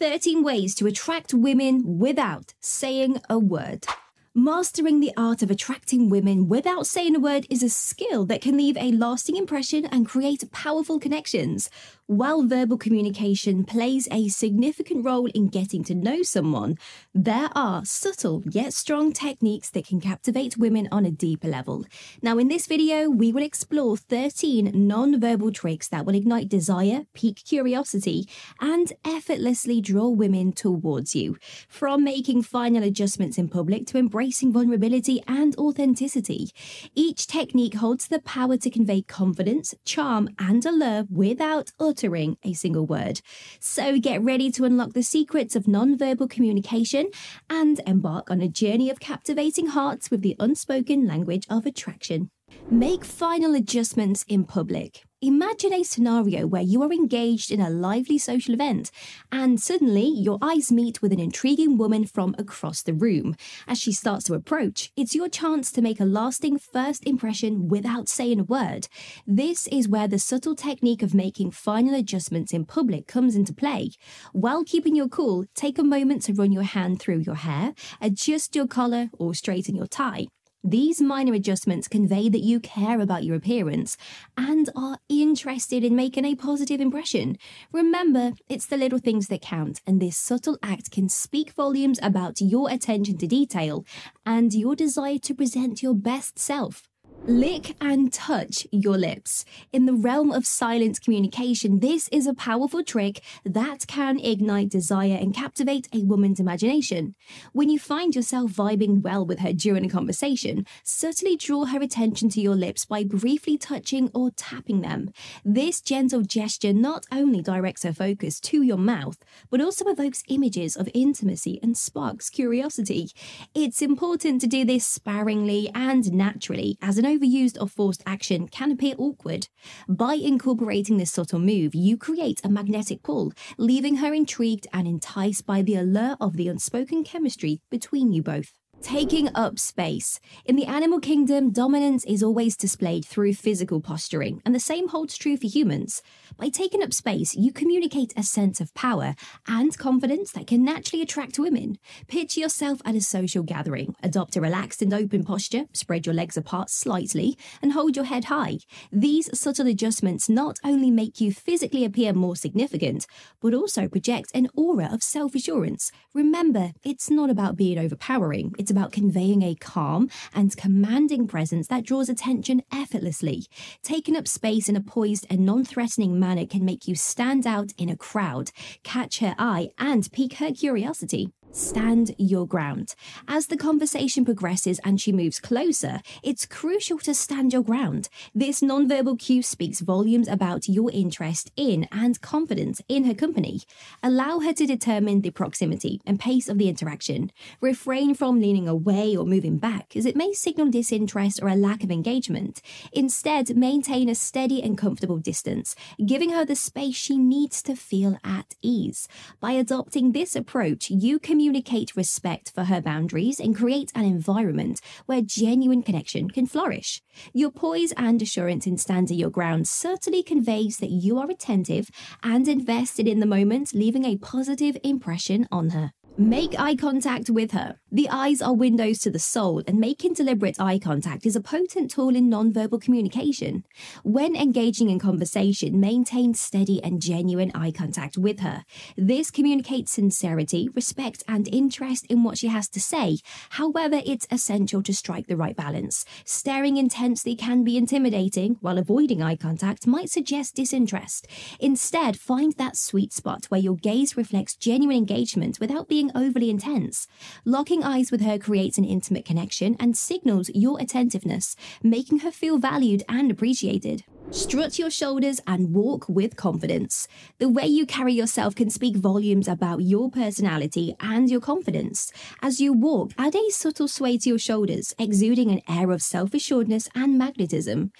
13 ways to attract women without saying a word. Mastering the art of attracting women without saying a word is a skill that can leave a lasting impression and create powerful connections. While verbal communication plays a significant role in getting to know someone, there are subtle yet strong techniques that can captivate women on a deeper level. Now, in this video, we will explore 13 non-verbal tricks that will ignite desire, pique curiosity, and effortlessly draw women towards you. From making final adjustments in public to embracing vulnerability and authenticity, each technique holds the power to convey confidence, charm, and allure without utter uttering a single word. So get ready to unlock the secrets of non-verbal communication and embark on a journey of captivating hearts with the unspoken language of attraction. Make final adjustments in public. Imagine a scenario where you are engaged in a lively social event and suddenly your eyes meet with an intriguing woman from across the room. As she starts to approach, it's your chance to make a lasting first impression without saying a word. This is where the subtle technique of making final adjustments in public comes into play. While keeping your cool, take a moment to run your hand through your hair, adjust your collar or straighten your tie. These minor adjustments convey that you care about your appearance and are interested in making a positive impression. Remember, it's the little things that count, and this subtle act can speak volumes about your attention to detail and your desire to present your best self. Lick and touch your lips. In the realm of silent communication, this is a powerful trick that can ignite desire and captivate a woman's imagination. When you find yourself vibing well with her during a conversation, subtly draw her attention to your lips by briefly touching or tapping them. This gentle gesture not only directs her focus to your mouth, but also evokes images of intimacy and sparks curiosity. It's important to do this sparingly and naturally as an overused or forced action can appear awkward. By incorporating this subtle move, you create a magnetic pull, leaving her intrigued and enticed by the allure of the unspoken chemistry between you both. Taking up space. In the animal kingdom, dominance is always displayed through physical posturing, and the same holds true for humans. By taking up space, you communicate a sense of power and confidence that can naturally attract women. Picture yourself at a social gathering. Adopt a relaxed and open posture, spread your legs apart slightly, and hold your head high. These subtle adjustments not only make you physically appear more significant, but also project an aura of self assurance. Remember, it's not about being overpowering, it's about conveying a calm and commanding presence that draws attention effortlessly. Taking up space in a poised and non threatening manner can make you stand out in a crowd, catch her eye, and pique her curiosity. Stand your ground. As the conversation progresses and she moves closer, it's crucial to stand your ground. This nonverbal cue speaks volumes about your interest in and confidence in her company. Allow her to determine the proximity and pace of the interaction. Refrain from leaning away or moving back, as it may signal disinterest or a lack of engagement. Instead, maintain a steady and comfortable distance, giving her the space she needs to feel at ease. By adopting this approach, you can communicate respect for her boundaries and create an environment where genuine connection can flourish. Your poise and assurance in standing your ground certainly conveys that you are attentive and invested in the moment, leaving a positive impression on her. Make eye contact with her. The eyes are windows to the soul, and making deliberate eye contact is a potent tool in nonverbal communication. When engaging in conversation, maintain steady and genuine eye contact with her. This communicates sincerity, respect, and interest in what she has to say. However, it's essential to strike the right balance. Staring intensely can be intimidating, while avoiding eye contact might suggest disinterest. Instead, find that sweet spot where your gaze reflects genuine engagement without being overly intense. Locking eyes with her creates an intimate connection and signals your attentiveness, making her feel valued and appreciated. Strut your shoulders and walk with confidence. The way you carry yourself can speak volumes about your personality and your confidence. As you walk, add a subtle sway to your shoulders, exuding an air of self assuredness and magnetism.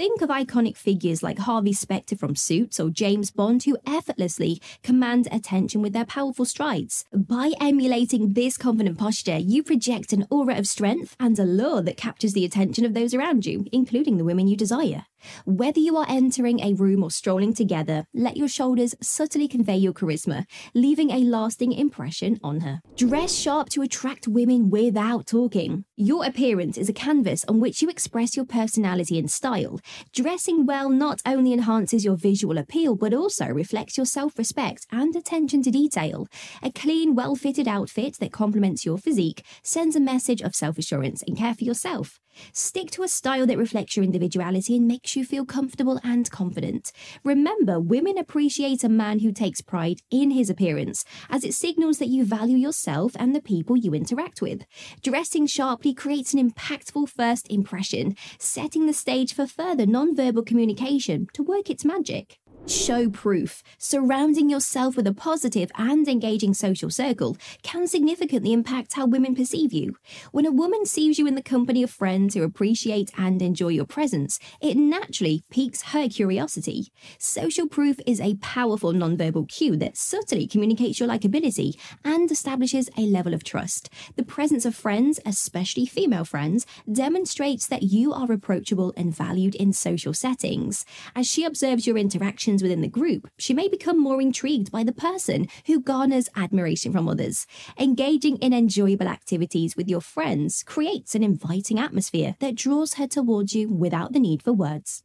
Think of iconic figures like Harvey Specter from Suits or James Bond who effortlessly command attention with their powerful strides. By emulating this confident posture, you project an aura of strength and allure that captures the attention of those around you, including the women you desire. Whether you are entering a room or strolling together, let your shoulders subtly convey your charisma, leaving a lasting impression on her. Dress sharp to attract women without talking. Your appearance is a canvas on which you express your personality and style. Dressing well not only enhances your visual appeal, but also reflects your self respect and attention to detail. A clean, well fitted outfit that complements your physique sends a message of self assurance and care for yourself. Stick to a style that reflects your individuality and makes you feel comfortable and confident. Remember, women appreciate a man who takes pride in his appearance, as it signals that you value yourself and the people you interact with. Dressing sharply creates an impactful first impression, setting the stage for further non-verbal communication to work its magic. Show proof. Surrounding yourself with a positive and engaging social circle can significantly impact how women perceive you. When a woman sees you in the company of friends who appreciate and enjoy your presence, it naturally piques her curiosity. Social proof is a powerful nonverbal cue that subtly communicates your likability and establishes a level of trust. The presence of friends, especially female friends, demonstrates that you are approachable and valued in social settings. As she observes your interactions, interactions within the group, she may become more intrigued by the person who garners admiration from others. Engaging in enjoyable activities with your friends creates an inviting atmosphere that draws her towards you without the need for words.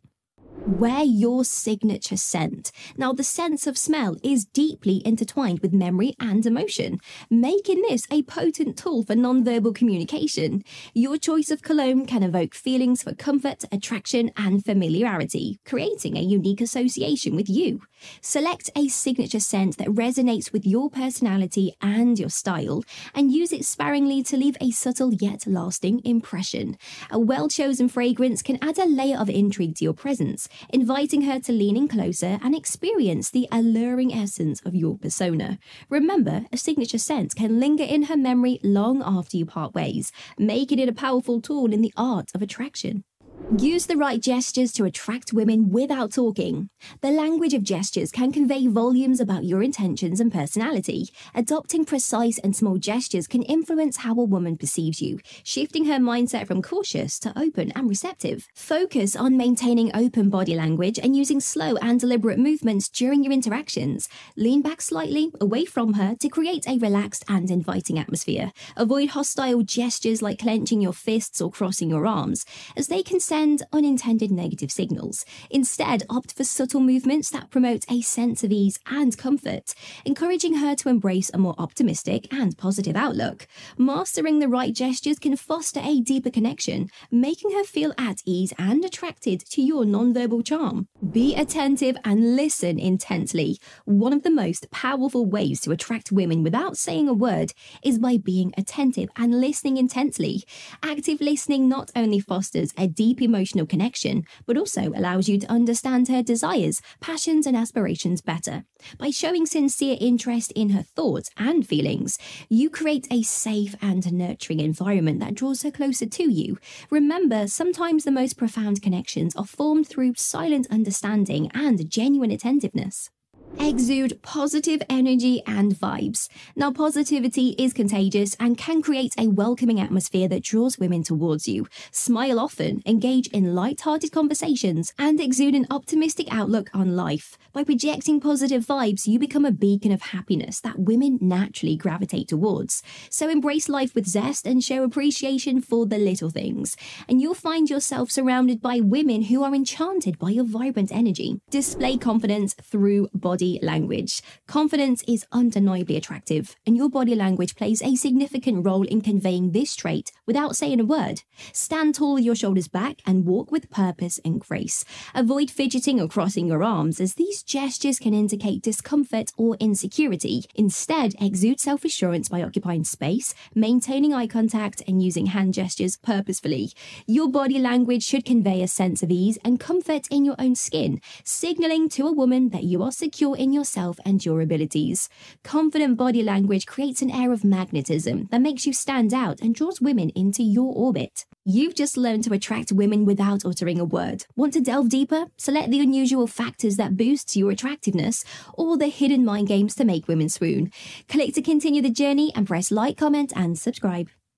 Wear your signature scent. Now, the sense of smell is deeply intertwined with memory and emotion, making this a potent tool for nonverbal communication. Your choice of cologne can evoke feelings for comfort, attraction, and familiarity, creating a unique association with you. Select a signature scent that resonates with your personality and your style, and use it sparingly to leave a subtle yet lasting impression. A well chosen fragrance can add a layer of intrigue to your presence inviting her to lean in closer and experience the alluring essence of your persona. Remember, a signature scent can linger in her memory long after you part ways, making it a powerful tool in the art of attraction. Use the right gestures to attract women without talking. The language of gestures can convey volumes about your intentions and personality. Adopting precise and small gestures can influence how a woman perceives you, shifting her mindset from cautious to open and receptive. Focus on maintaining open body language and using slow and deliberate movements during your interactions. Lean back slightly away from her to create a relaxed and inviting atmosphere. Avoid hostile gestures like clenching your fists or crossing your arms, as they can send unintended negative signals. Instead, opt for subtle movements that promote a sense of ease and comfort, encouraging her to embrace a more optimistic and positive outlook. Mastering the right gestures can foster a deeper connection, making her feel at ease and attracted to your nonverbal charm. Be attentive and listen intently. One of the most powerful ways to attract women without saying a word is by being attentive and listening intently. Active listening not only fosters a deep deep emotional connection, but also allows you to understand her desires, passions, and aspirations better. By showing sincere interest in her thoughts and feelings, you create a safe and nurturing environment that draws her closer to you. Remember, sometimes the most profound connections are formed through silent understanding and genuine attentiveness exude positive energy and vibes. Now, positivity is contagious and can create a welcoming atmosphere that draws women towards you. Smile often, engage in light-hearted conversations, and exude an optimistic outlook on life. By projecting positive vibes, you become a beacon of happiness that women naturally gravitate towards. So embrace life with zest and show appreciation for the little things. And you'll find yourself surrounded by women who are enchanted by your vibrant energy. Display confidence through body body language. Confidence is undeniably attractive, and your body language plays a significant role in conveying this trait without saying a word. Stand tall with your shoulders back and walk with purpose and grace. Avoid fidgeting or crossing your arms, as these gestures can indicate discomfort or insecurity. Instead, exude self assurance by occupying space, maintaining eye contact, and using hand gestures purposefully. Your body language should convey a sense of ease and comfort in your own skin, signaling to a woman that you are secure in yourself and your abilities. Confident body language creates an air of magnetism that makes you stand out and draws women into your orbit. You've just learned to attract women without uttering a word. Want to delve deeper? Select the unusual factors that boost your attractiveness or the hidden mind games to make women swoon. Click to continue the journey and press like, comment, and subscribe.